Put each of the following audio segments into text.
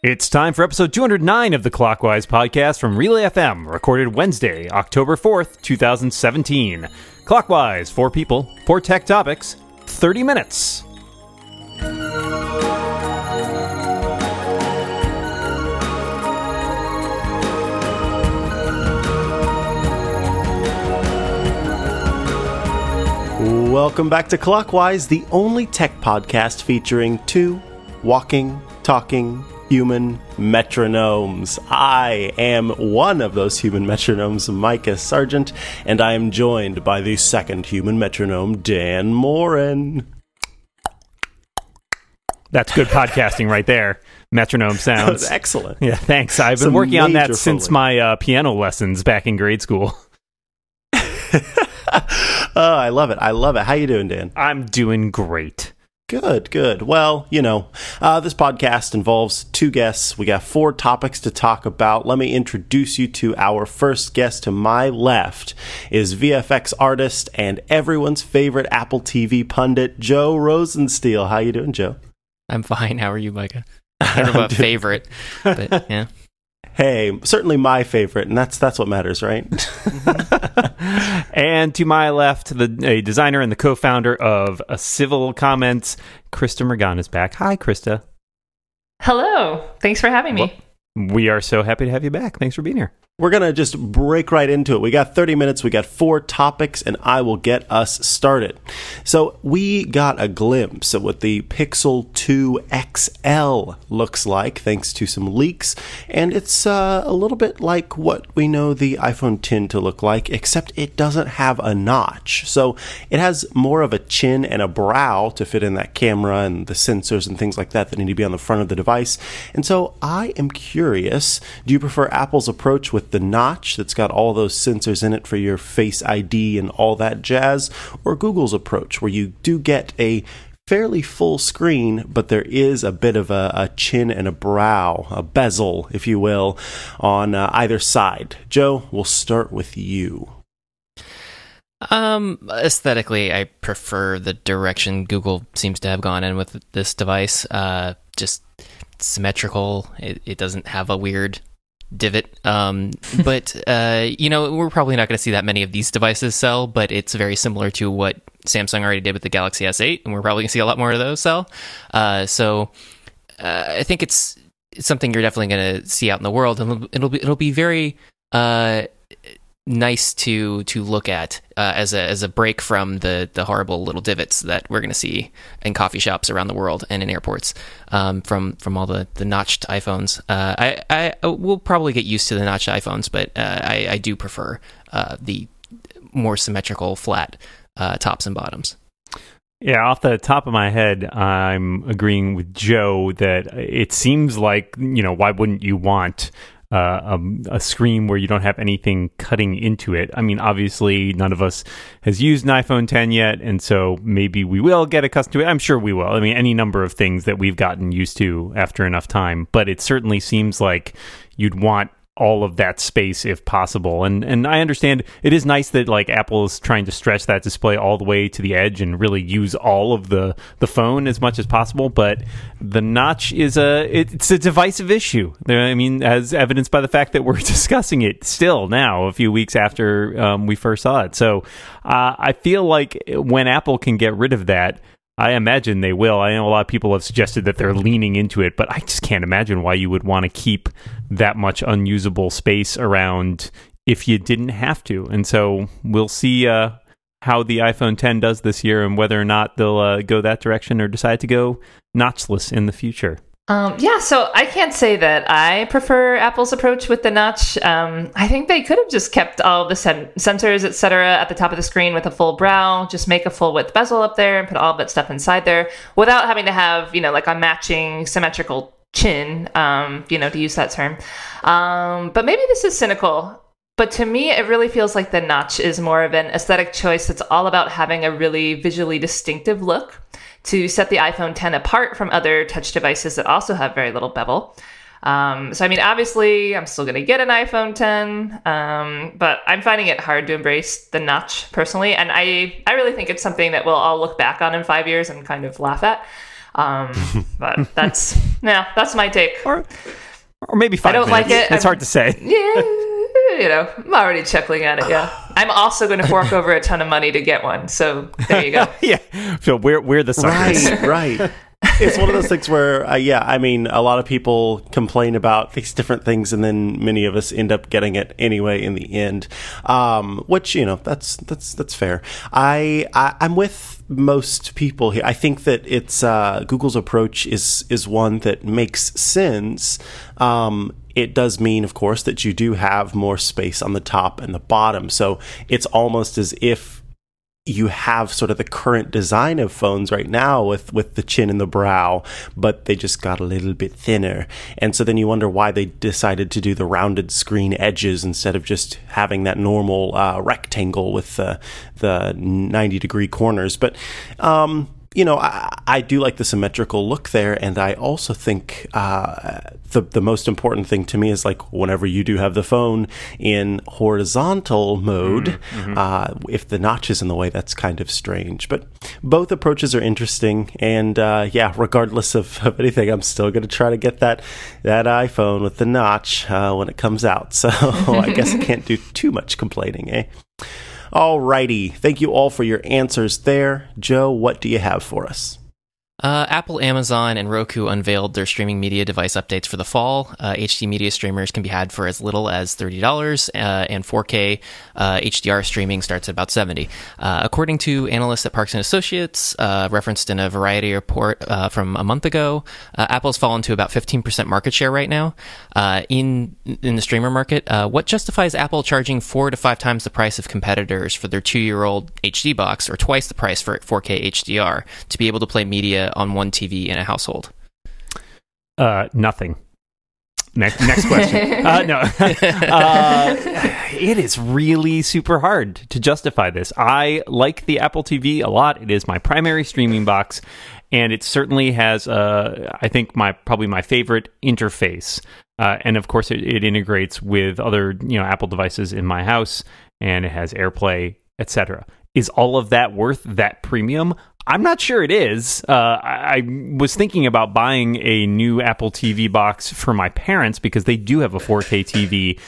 It's time for episode 209 of the Clockwise podcast from Relay FM, recorded Wednesday, October 4th, 2017. Clockwise, four people, four tech topics, 30 minutes. Welcome back to Clockwise, the only tech podcast featuring two walking, talking, human metronomes. I am one of those human metronomes, Micah Sargent, and I am joined by the second human metronome, Dan Moren. That's good podcasting right there. Metronome sounds. Excellent. Yeah, thanks. I've been working on that since my uh, piano lessons back in grade school. Oh, I love it. I love it. How you doing, Dan? I'm doing great. Good, good. Well, you know, uh, this podcast involves two guests. We got four topics to talk about. Let me introduce you to our first guest. To my left is VFX artist and everyone's favorite Apple TV pundit, Joe Rosensteel. How you doing, Joe? I'm fine. How are you, Micah? I don't know about favorite, but yeah. Hey, certainly my favorite, and that's that's what matters, right? and to my left, the a designer and the co-founder of a Civil Comments, Krista Morgan is back. Hi, Krista. Hello. Thanks for having me. We are so happy to have you back. Thanks for being here. We're going to just break right into it. We got 30 minutes, we got four topics, and I will get us started. So, we got a glimpse of what the Pixel 2 XL looks like thanks to some leaks, and it's uh, a little bit like what we know the iPhone 10 to look like, except it doesn't have a notch. So, it has more of a chin and a brow to fit in that camera and the sensors and things like that that need to be on the front of the device. And so, I am curious do you prefer Apple's approach with the notch that's got all those sensors in it for your Face ID and all that jazz, or Google's approach where you do get a fairly full screen, but there is a bit of a, a chin and a brow, a bezel, if you will, on uh, either side. Joe, we'll start with you. Um, aesthetically, I prefer the direction Google seems to have gone in with this device. Uh, just symmetrical. It, it doesn't have a weird divot. Um, but uh, you know, we're probably not going to see that many of these devices sell. But it's very similar to what Samsung already did with the Galaxy S8, and we're probably going to see a lot more of those sell. Uh, so uh, I think it's, it's something you're definitely going to see out in the world, and it'll, it'll be it'll be very uh, nice to to look at uh, as a as a break from the the horrible little divots that we're going to see in coffee shops around the world and in airports um, from from all the the notched iPhones. Uh, I I will probably get used to the notched iPhones, but uh, I I do prefer uh, the more symmetrical flat uh, tops and bottoms. Yeah, off the top of my head, I'm agreeing with Joe that it seems like, you know, why wouldn't you want uh, um, a screen where you don't have anything cutting into it? I mean, obviously, none of us has used an iPhone 10 yet, and so maybe we will get accustomed to it. I'm sure we will. I mean, any number of things that we've gotten used to after enough time, but it certainly seems like you'd want all of that space if possible. And and I understand it is nice that like Apple is trying to stretch that display all the way to the edge and really use all of the the phone as much as possible, but the notch is a it's a divisive issue. I mean, as evidenced by the fact that we're discussing it still now a few weeks after um, we first saw it. So, uh, I feel like when Apple can get rid of that I imagine they will. I know a lot of people have suggested that they're leaning into it, but I just can't imagine why you would want to keep that much unusable space around if you didn't have to. And so we'll see uh, how the iPhone 10 does this year and whether or not they'll uh, go that direction or decide to go notchless in the future. Um, yeah, so I can't say that I prefer Apple's approach with the notch. Um, I think they could have just kept all the sen- sensors, etc., at the top of the screen with a full brow. Just make a full width bezel up there and put all that stuff inside there without having to have, you know, like a matching symmetrical chin. Um, you know, to use that term. Um, but maybe this is cynical. But to me, it really feels like the notch is more of an aesthetic choice that's all about having a really visually distinctive look to set the iPhone 10 apart from other touch devices that also have very little bevel. Um, so, I mean, obviously, I'm still going to get an iPhone 10, um, but I'm finding it hard to embrace the notch personally. And I, I really think it's something that we'll all look back on in five years and kind of laugh at. Um, but that's yeah, that's my take. or or maybe five. don't like it. It's I'm- hard to say. Yeah, you know, I'm already chuckling at it. Yeah, I'm also going to fork over a ton of money to get one. So there you go. yeah. So we're we're the suckers. Right, right. It's one of those things where, uh, yeah, I mean, a lot of people complain about these different things, and then many of us end up getting it anyway in the end. Um, which you know, that's that's that's fair. I, I I'm with most people here. I think that it's uh, Google's approach is is one that makes sense. Um, it does mean, of course, that you do have more space on the top and the bottom. So it's almost as if you have sort of the current design of phones right now with with the chin and the brow but they just got a little bit thinner and so then you wonder why they decided to do the rounded screen edges instead of just having that normal uh, rectangle with the the 90 degree corners but um you know, I, I do like the symmetrical look there, and I also think uh, the the most important thing to me is like whenever you do have the phone in horizontal mode, uh, if the notch is in the way, that's kind of strange. But both approaches are interesting, and uh, yeah, regardless of, of anything, I'm still going to try to get that that iPhone with the notch uh, when it comes out. So I guess I can't do too much complaining, eh? Alrighty. Thank you all for your answers there. Joe, what do you have for us? Uh, Apple, Amazon, and Roku unveiled their streaming media device updates for the fall. Uh, HD media streamers can be had for as little as $30, uh, and 4K uh, HDR streaming starts at about 70 uh, According to analysts at Parks and Associates, uh, referenced in a Variety report uh, from a month ago, uh, Apple's fallen to about 15% market share right now uh, in in the streamer market. Uh, what justifies Apple charging four to five times the price of competitors for their two-year-old HD box, or twice the price for 4K HDR, to be able to play media on one TV in a household? Uh, nothing. Next, next question. uh, no, uh, it is really super hard to justify this. I like the Apple TV a lot. It is my primary streaming box, and it certainly has, uh, I think, my probably my favorite interface. Uh, and of course, it, it integrates with other you know Apple devices in my house, and it has AirPlay, etc. Is all of that worth that premium? I'm not sure it is. Uh, I, I was thinking about buying a new Apple TV box for my parents because they do have a 4K TV.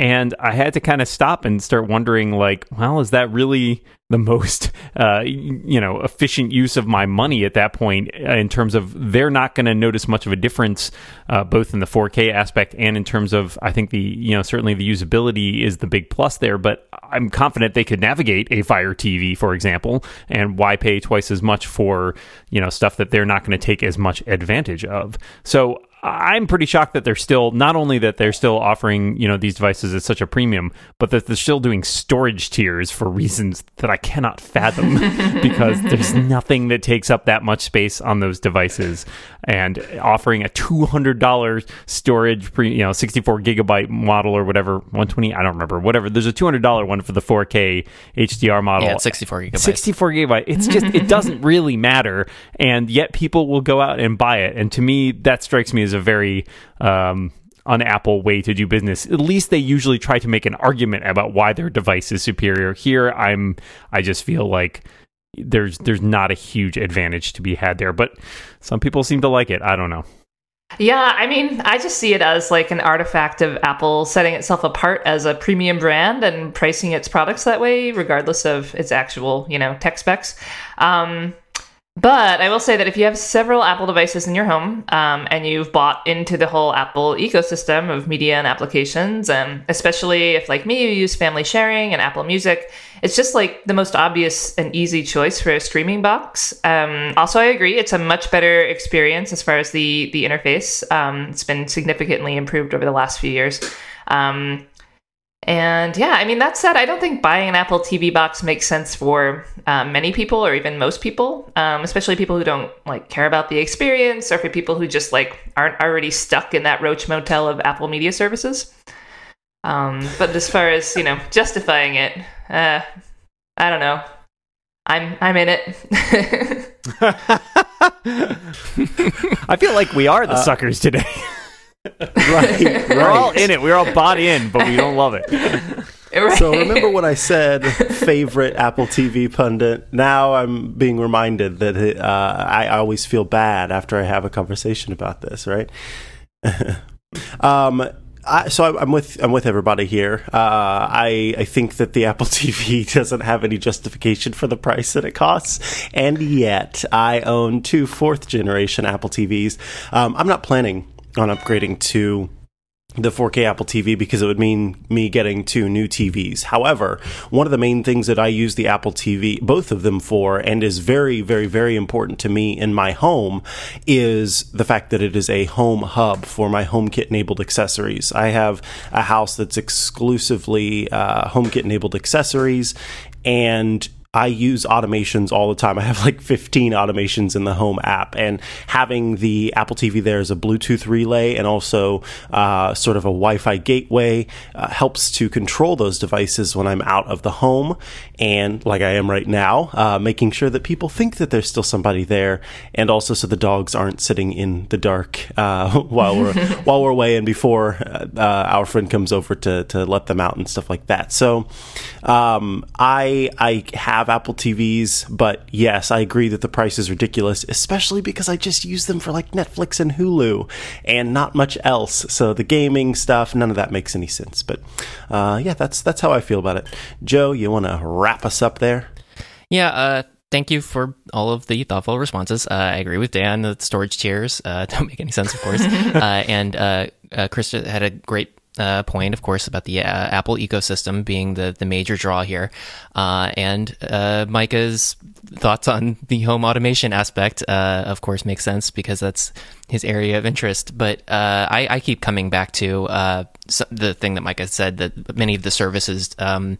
And I had to kind of stop and start wondering, like, well, is that really the most, uh, you know, efficient use of my money at that point? uh, In terms of they're not going to notice much of a difference, uh, both in the 4K aspect and in terms of, I think the, you know, certainly the usability is the big plus there. But I'm confident they could navigate a Fire TV, for example, and why pay twice as much for, you know, stuff that they're not going to take as much advantage of. So I'm pretty shocked that they're still not only that they're still offering you know these devices at such a premium, but that they're still doing storage tiers for reasons that I cannot fathom because there's nothing that takes up that much space on those devices. And offering a two hundred dollars storage, pre, you know, sixty four gigabyte model or whatever, one twenty, I don't remember, whatever. There's a two hundred dollar one for the four K HDR model. Yeah, 64 gigabytes. 64 gigabyte. It's just it doesn't really matter, and yet people will go out and buy it. And to me, that strikes me as a very um, un-Apple way to do business. At least they usually try to make an argument about why their device is superior. Here, I'm I just feel like there's there's not a huge advantage to be had there, but some people seem to like it. I don't know. Yeah, I mean, I just see it as like an artifact of Apple setting itself apart as a premium brand and pricing its products that way, regardless of its actual, you know, tech specs. Um, but I will say that if you have several Apple devices in your home um, and you've bought into the whole Apple ecosystem of media and applications, and especially if, like me, you use family sharing and Apple Music, it's just like the most obvious and easy choice for a streaming box. Um, also, I agree, it's a much better experience as far as the the interface. Um, it's been significantly improved over the last few years. And yeah, I mean, that said, I don't think buying an Apple TV box makes sense for um, many people or even most people, um, especially people who don't like care about the experience or for people who just like aren't already stuck in that roach motel of Apple media services. Um, but as far as, you know, justifying it, uh, I don't know. I'm I'm in it. I feel like we are the suckers today. Right, We're all in it. We're all bought in, but we don't love it. Right. So remember when I said favorite Apple TV pundit? Now I'm being reminded that it, uh, I always feel bad after I have a conversation about this, right? um, I, so I'm with I'm with everybody here. Uh, I I think that the Apple TV doesn't have any justification for the price that it costs, and yet I own two fourth generation Apple TVs. Um, I'm not planning on upgrading to the 4K Apple TV because it would mean me getting two new TVs. However, one of the main things that I use the Apple TV, both of them for, and is very, very, very important to me in my home is the fact that it is a home hub for my HomeKit enabled accessories. I have a house that's exclusively uh, HomeKit enabled accessories and I use automations all the time. I have like 15 automations in the home app, and having the Apple TV there as a Bluetooth relay and also uh, sort of a Wi Fi gateway uh, helps to control those devices when I'm out of the home. And like I am right now, uh, making sure that people think that there's still somebody there, and also so the dogs aren't sitting in the dark uh, while we're while we're away and before uh, our friend comes over to, to let them out and stuff like that. So um, I I have have Apple TVs, but yes, I agree that the price is ridiculous, especially because I just use them for like Netflix and Hulu and not much else. So the gaming stuff, none of that makes any sense. But uh, yeah, that's that's how I feel about it. Joe, you want to wrap us up there? Yeah. Uh, thank you for all of the thoughtful responses. Uh, I agree with Dan. The storage tiers uh, don't make any sense, of course. uh, and uh, uh, Chris had a great uh, point, of course, about the uh, Apple ecosystem being the, the major draw here, uh, and uh, Micah's thoughts on the home automation aspect, uh, of course, makes sense because that's his area of interest. But uh, I, I, keep coming back to the thing that Micah said that many of the services um,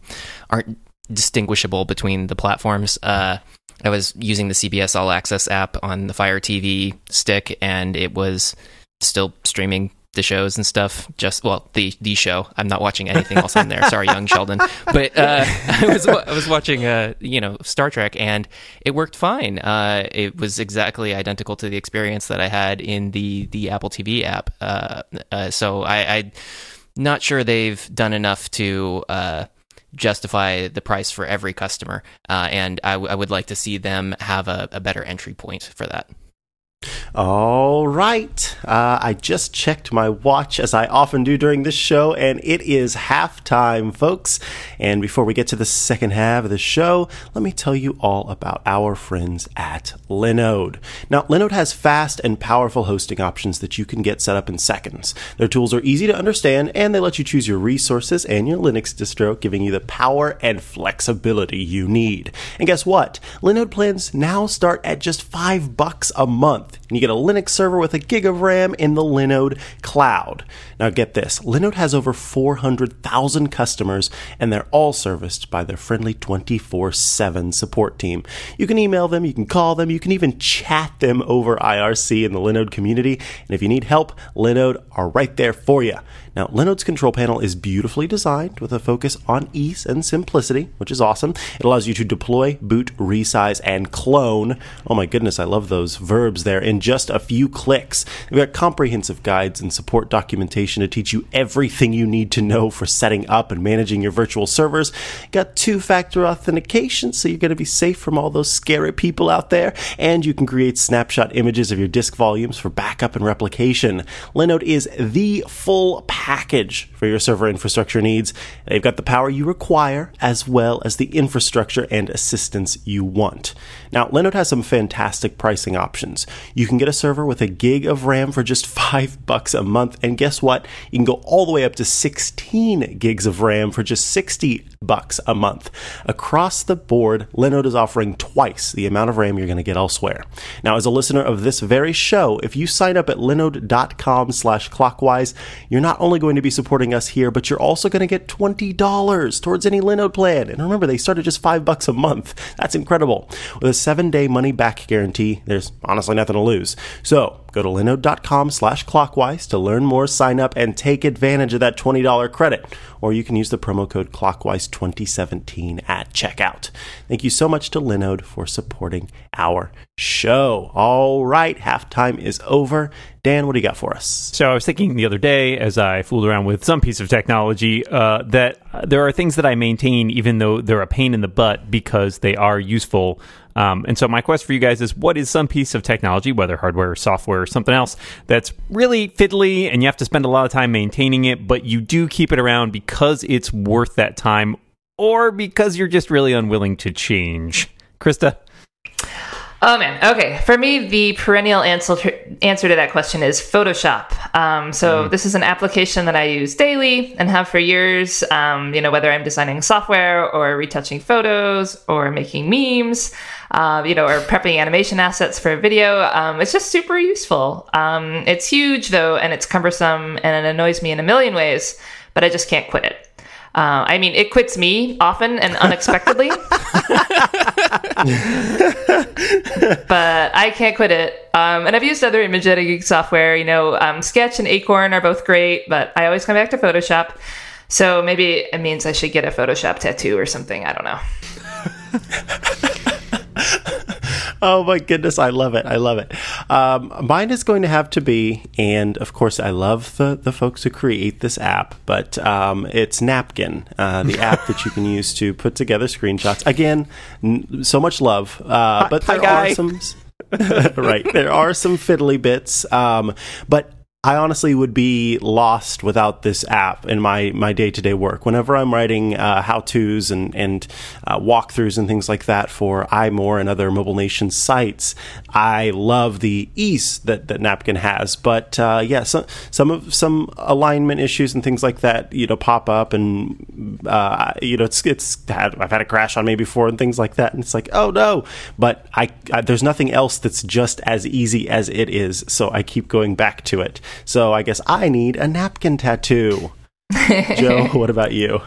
aren't distinguishable between the platforms. I was using the CBS All Access app on the Fire TV stick, and it was still streaming the shows and stuff. Just well, the the show. I'm not watching anything else on there. Sorry, young Sheldon. But uh, I was I was watching uh, you know Star Trek, and it worked fine. Uh, it was exactly identical to the experience that I had in the the Apple TV app. Uh, uh, so I, I not sure they've done enough to uh, justify the price for every customer. And I, w- I would like to see them have a, a better entry point for that. All right. Uh, I just checked my watch as I often do during this show, and it is halftime, folks. And before we get to the second half of the show, let me tell you all about our friends at Linode. Now, Linode has fast and powerful hosting options that you can get set up in seconds. Their tools are easy to understand, and they let you choose your resources and your Linux distro, giving you the power and flexibility you need. And guess what? Linode plans now start at just five bucks a month month. And you get a Linux server with a gig of RAM in the Linode cloud. Now get this Linode has over 400,000 customers, and they're all serviced by their friendly 24 7 support team. You can email them, you can call them, you can even chat them over IRC in the Linode community. And if you need help, Linode are right there for you. Now, Linode's control panel is beautifully designed with a focus on ease and simplicity, which is awesome. It allows you to deploy, boot, resize, and clone. Oh my goodness, I love those verbs there in just a few clicks. We've got comprehensive guides and support documentation to teach you everything you need to know for setting up and managing your virtual servers. Got two factor authentication, so you're going to be safe from all those scary people out there. And you can create snapshot images of your disk volumes for backup and replication. Linode is the full package for your server infrastructure needs. They've got the power you require as well as the infrastructure and assistance you want. Now, Linode has some fantastic pricing options. You can get a server with a gig of RAM for just 5 bucks a month and guess what? You can go all the way up to 16 gigs of RAM for just 60 bucks a month. Across the board, Linode is offering twice the amount of RAM you're going to get elsewhere. Now, as a listener of this very show, if you sign up at linode.com slash clockwise, you're not only going to be supporting us here, but you're also going to get $20 towards any Linode plan. And remember, they start at just 5 bucks a month. That's incredible. With a 7-day money back guarantee, there's honestly nothing to lose. So, Go to linode.com slash clockwise to learn more, sign up, and take advantage of that $20 credit. Or you can use the promo code clockwise2017 at checkout. Thank you so much to Linode for supporting our show. All right, halftime is over. Dan, what do you got for us? So I was thinking the other day, as I fooled around with some piece of technology, uh, that there are things that I maintain even though they're a pain in the butt because they are useful. Um, and so my quest for you guys is what is some piece of technology, whether hardware or software or something else, that's really fiddly and you have to spend a lot of time maintaining it, but you do keep it around because it's worth that time or because you're just really unwilling to change. Krista? Oh man. Okay. For me, the perennial answer answer to that question is Photoshop. Um, so mm. this is an application that I use daily and have for years. Um, you know, whether I'm designing software or retouching photos or making memes, uh, you know, or prepping animation assets for a video. Um, it's just super useful. Um, it's huge though, and it's cumbersome, and it annoys me in a million ways. But I just can't quit it. Uh, I mean, it quits me often and unexpectedly. but I can't quit it. Um, and I've used other image editing software. You know, um, Sketch and Acorn are both great, but I always come back to Photoshop. So maybe it means I should get a Photoshop tattoo or something. I don't know. oh my goodness, I love it. I love it. Um, mine is going to have to be, and of course, I love the, the folks who create this app, but um, it's Napkin, uh, the app that you can use to put together screenshots. Again, n- so much love, uh, but there are some. right, there are some fiddly bits, um, but I honestly would be lost without this app in my my day to day work. Whenever I'm writing uh, how tos and and uh, walkthroughs and things like that for iMore and other Mobile Nation sites, I love the ease that, that Napkin has. But uh, yeah, some some of some alignment issues and things like that, you know, pop up, and uh, you know, it's it's had, I've had a crash on me before and things like that, and it's like, oh no! But I, I there's nothing else that's just as easy as it is, so I keep going back to it. So I guess I need a napkin tattoo. Joe, what about you?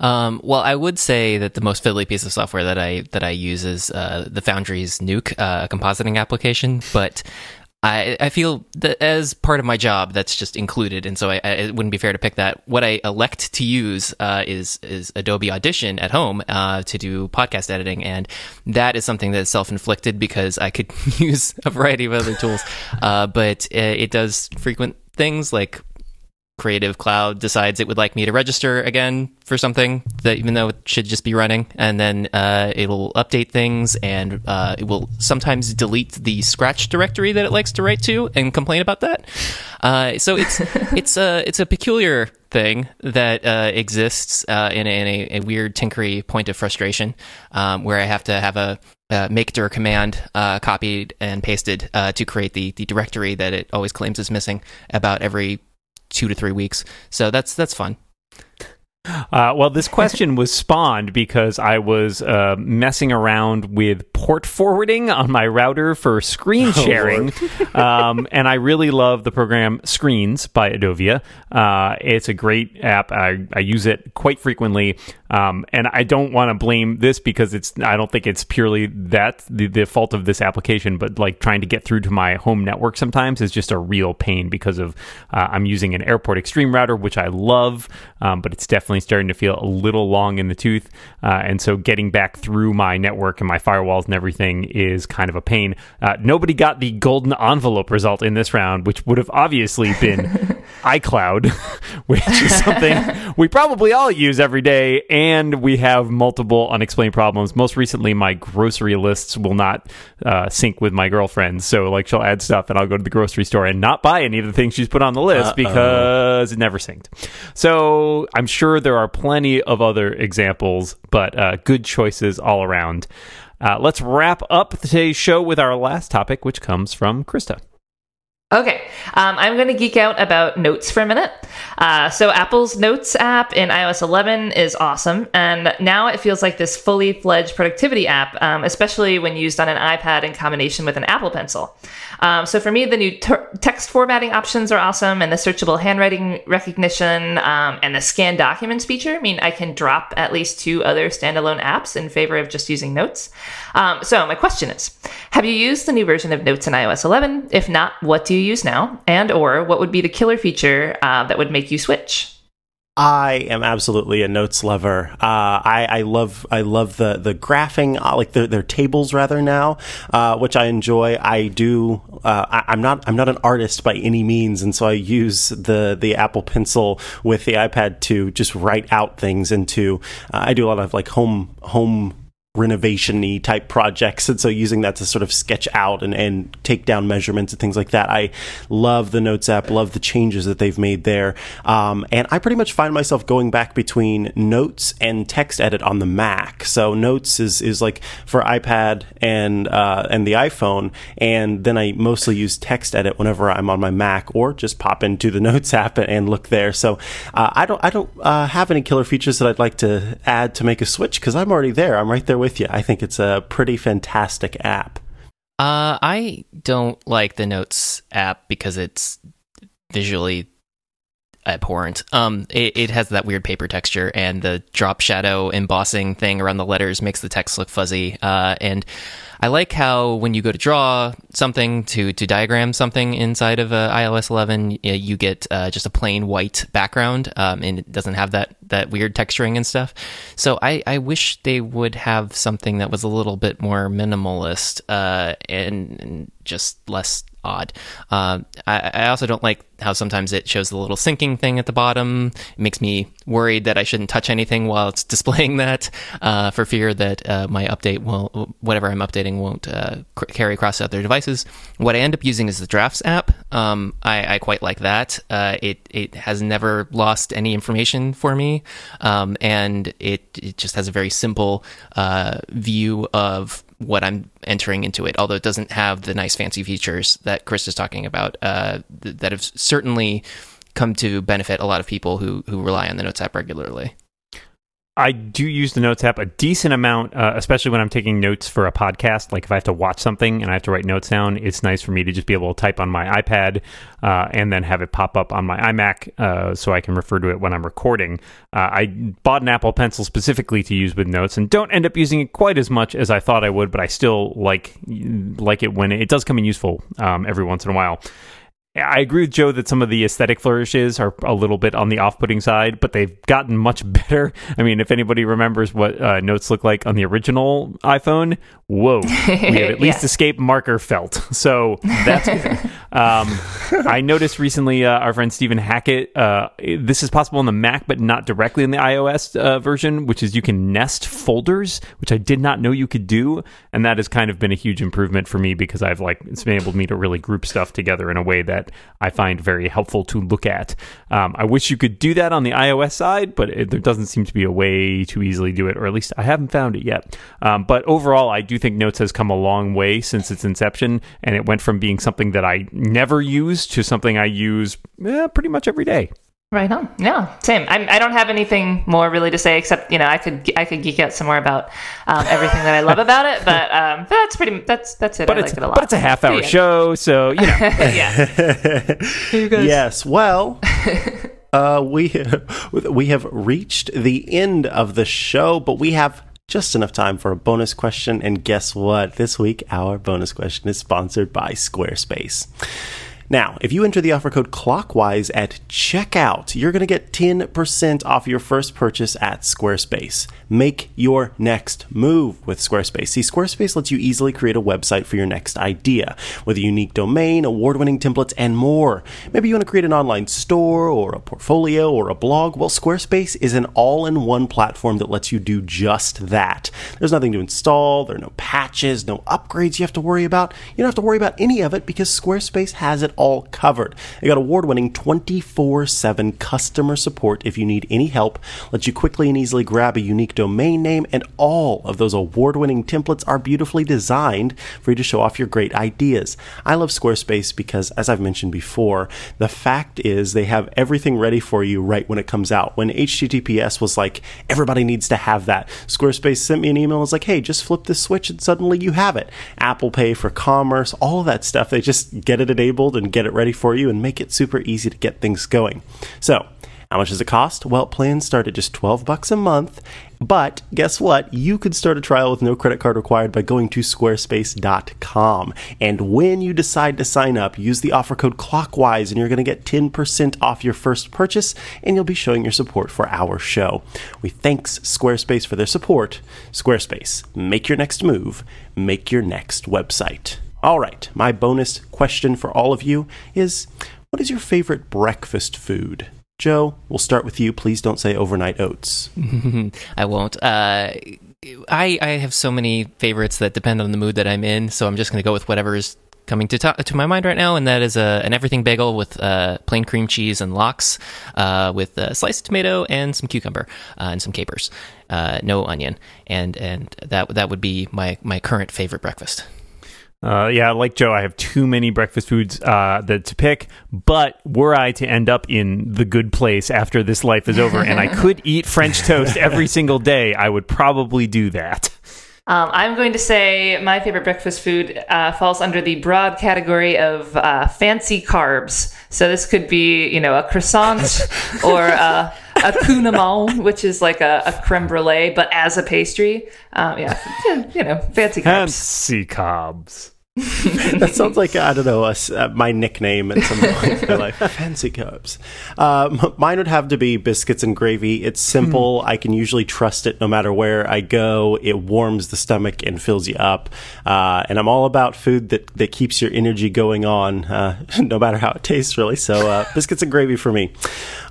Um, well, I would say that the most fiddly piece of software that I that I use is uh, the Foundry's Nuke uh, compositing application, but I, I feel that as part of my job, that's just included, and so I, I, it wouldn't be fair to pick that. What I elect to use uh, is is Adobe Audition at home uh, to do podcast editing, and that is something that is self inflicted because I could use a variety of other tools, uh, but it, it does frequent things like Creative Cloud decides it would like me to register again for something that even though it should just be running, and then uh, it'll update things and uh, it will sometimes delete the Scratch directory that it likes to write to and complain about that. Uh, so it's it's a it's a peculiar thing that uh, exists uh, in, a, in a, a, weird tinkery point of frustration um, where I have to have a uh, make dir command uh, copied and pasted uh, to create the the directory that it always claims is missing about every two to three weeks. So that's that's fun. Uh, well, this question was spawned because I was uh, messing around with port forwarding on my router for screen oh, sharing, oh, um, and I really love the program Screens by Edovia. Uh, it's a great app. I, I use it quite frequently, um, and I don't want to blame this because it's. I don't think it's purely that the, the fault of this application, but like trying to get through to my home network sometimes is just a real pain because of uh, I'm using an Airport Extreme router, which I love, um, but it's definitely starting to feel a little long in the tooth. Uh, and so getting back through my network and my firewalls and everything is kind of a pain. Uh, nobody got the golden envelope result in this round, which would have obviously been iCloud, which is something we probably all use every day. And we have multiple unexplained problems. Most recently, my grocery lists will not uh, sync with my girlfriend. So, like, she'll add stuff and I'll go to the grocery store and not buy any of the things she's put on the list Uh-oh. because it never synced. So, I'm sure there are plenty of other examples, but uh, good choices all around. Uh, let's wrap up today's show with our last topic, which comes from Krista. Okay, um, I'm going to geek out about Notes for a minute. Uh, so, Apple's Notes app in iOS 11 is awesome, and now it feels like this fully fledged productivity app, um, especially when used on an iPad in combination with an Apple Pencil. Um, so, for me, the new ter- text formatting options are awesome, and the searchable handwriting recognition um, and the scan documents feature. I mean, I can drop at least two other standalone apps in favor of just using Notes. Um, so, my question is Have you used the new version of Notes in iOS 11? If not, what do you use now? And or what would be the killer feature uh, that would make you switch? I am absolutely a notes lover. Uh, I, I, love I love the the graphing, uh, like their, their tables rather now, uh, which I enjoy. I do. Uh, I, am not I'm not an artist by any means, and so I use the the Apple Pencil with the iPad to just write out things into. Uh, I do a lot of like home home renovation-y type projects. And so using that to sort of sketch out and, and take down measurements and things like that. I love the notes app love the changes that they've made there. Um, and i pretty much find myself going back between notes and text edit on the mac. So notes is, is like for ipad and uh, and the iphone. And then i mostly use text edit whenever i'm on my mac or just pop into the notes app and look there. So uh, i don't i don't uh, have any killer features that i'd like to add to make a switch because i'm already there. I'm right there with you. I think it's a pretty fantastic app. Uh, I don't like the Notes app because it's visually abhorrent. Um, it, it, has that weird paper texture, and the drop shadow embossing thing around the letters makes the text look fuzzy. Uh, and I like how when you go to draw something to to diagram something inside of uh, iOS 11, you get uh, just a plain white background, um, and it doesn't have that that weird texturing and stuff. So I, I wish they would have something that was a little bit more minimalist uh, and, and just less odd. Uh, I, I, also don't like how sometimes it shows the little syncing thing at the bottom. It makes me worried that I shouldn't touch anything while it's displaying that, uh, for fear that uh, my update will, whatever I'm updating, won't uh, carry across other devices. What I end up using is the Drafts app. Um, I, I, quite like that. Uh, it it has never lost any information for me, um, and it it just has a very simple uh, view of what I'm entering into it, although it doesn't have the nice fancy features that Chris is talking about uh, th- that have certainly come to benefit a lot of people who who rely on the Notes app regularly. I do use the Notes app a decent amount, uh, especially when I'm taking notes for a podcast. Like if I have to watch something and I have to write notes down, it's nice for me to just be able to type on my iPad uh, and then have it pop up on my iMac uh, so I can refer to it when I'm recording. Uh, I bought an Apple Pencil specifically to use with notes and don't end up using it quite as much as I thought I would, but I still like like it when it, it does come in useful um, every once in a while. I agree with Joe that some of the aesthetic flourishes are a little bit on the off-putting side, but they've gotten much better. I mean, if anybody remembers what uh, notes look like on the original iPhone, whoa, we have at least yeah. escape marker felt. So that's good. um, I noticed recently uh, our friend Stephen Hackett. Uh, this is possible on the Mac, but not directly in the iOS uh, version, which is you can nest folders, which I did not know you could do, and that has kind of been a huge improvement for me because I've like it's enabled me to really group stuff together in a way that that I find very helpful to look at. Um, I wish you could do that on the iOS side, but it, there doesn't seem to be a way to easily do it, or at least I haven't found it yet. Um, but overall, I do think Notes has come a long way since its inception, and it went from being something that I never use to something I use eh, pretty much every day. Right on. Yeah, same. I'm, I do not have anything more really to say except you know I could I could geek out some more about um, everything that I love about it, but um, that's pretty that's that's it. But I it's like it a lot. but it's a half hour yeah. show, so you know. yeah. yes. Well. Uh, we we have reached the end of the show, but we have just enough time for a bonus question. And guess what? This week, our bonus question is sponsored by Squarespace. Now, if you enter the offer code clockwise at checkout, you're going to get 10% off your first purchase at Squarespace. Make your next move with Squarespace. See, Squarespace lets you easily create a website for your next idea with a unique domain, award winning templates, and more. Maybe you want to create an online store or a portfolio or a blog. Well, Squarespace is an all in one platform that lets you do just that. There's nothing to install, there are no patches, no upgrades you have to worry about. You don't have to worry about any of it because Squarespace has it all covered. They got award winning 24 7 customer support if you need any help, lets you quickly and easily grab a unique domain name, and all of those award winning templates are beautifully designed for you to show off your great ideas. I love Squarespace because, as I've mentioned before, the fact is they have everything ready for you right when it comes out. When HTTPS was like, everybody needs to have that, Squarespace sent me an email and was like, hey, just flip this switch and suddenly you have it. Apple Pay for commerce, all that stuff, they just get it enabled and get it ready for you and make it super easy to get things going. So, how much does it cost? Well, plans start at just 12 bucks a month. But guess what? You could start a trial with no credit card required by going to squarespace.com. And when you decide to sign up, use the offer code clockwise and you're going to get 10% off your first purchase and you'll be showing your support for our show. We thanks Squarespace for their support. Squarespace, make your next move, make your next website. All right, my bonus question for all of you is what is your favorite breakfast food? Joe, we'll start with you. Please don't say overnight oats. I won't. Uh, I I have so many favorites that depend on the mood that I'm in, so I'm just going to go with whatever is coming to to, my mind right now, and that is a, an everything bagel with uh, plain cream cheese and lox, uh, with a sliced tomato and some cucumber uh, and some capers, uh, no onion, and and that that would be my my current favorite breakfast. Uh, yeah, like Joe, I have too many breakfast foods uh, that to pick. But were I to end up in the good place after this life is over, and I could eat French toast every single day, I would probably do that. Um, I'm going to say my favorite breakfast food uh, falls under the broad category of uh, fancy carbs. So this could be, you know, a croissant or a, a kouign-amann, which is like a, a creme brulee, but as a pastry. Um, yeah, you know, fancy cobs. Fancy carbs. that sounds like I don't know uh, my nickname at some point in my life. Fancy cups. Um, mine would have to be biscuits and gravy. It's simple. I can usually trust it no matter where I go. It warms the stomach and fills you up. Uh, and I'm all about food that that keeps your energy going on, uh, no matter how it tastes, really. So uh, biscuits and gravy for me.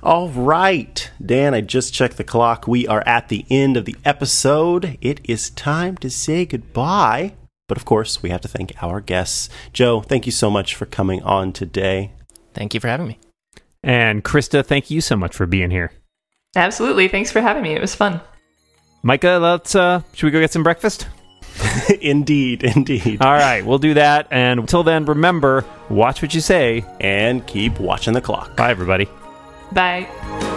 All right, Dan. I just checked the clock. We are at the end of the episode. It is time to say goodbye. But of course, we have to thank our guests. Joe, thank you so much for coming on today. Thank you for having me. And Krista, thank you so much for being here. Absolutely. Thanks for having me. It was fun. Micah, let's uh should we go get some breakfast? indeed, indeed. All right, we'll do that. And until then, remember, watch what you say and keep watching the clock. Bye everybody. Bye.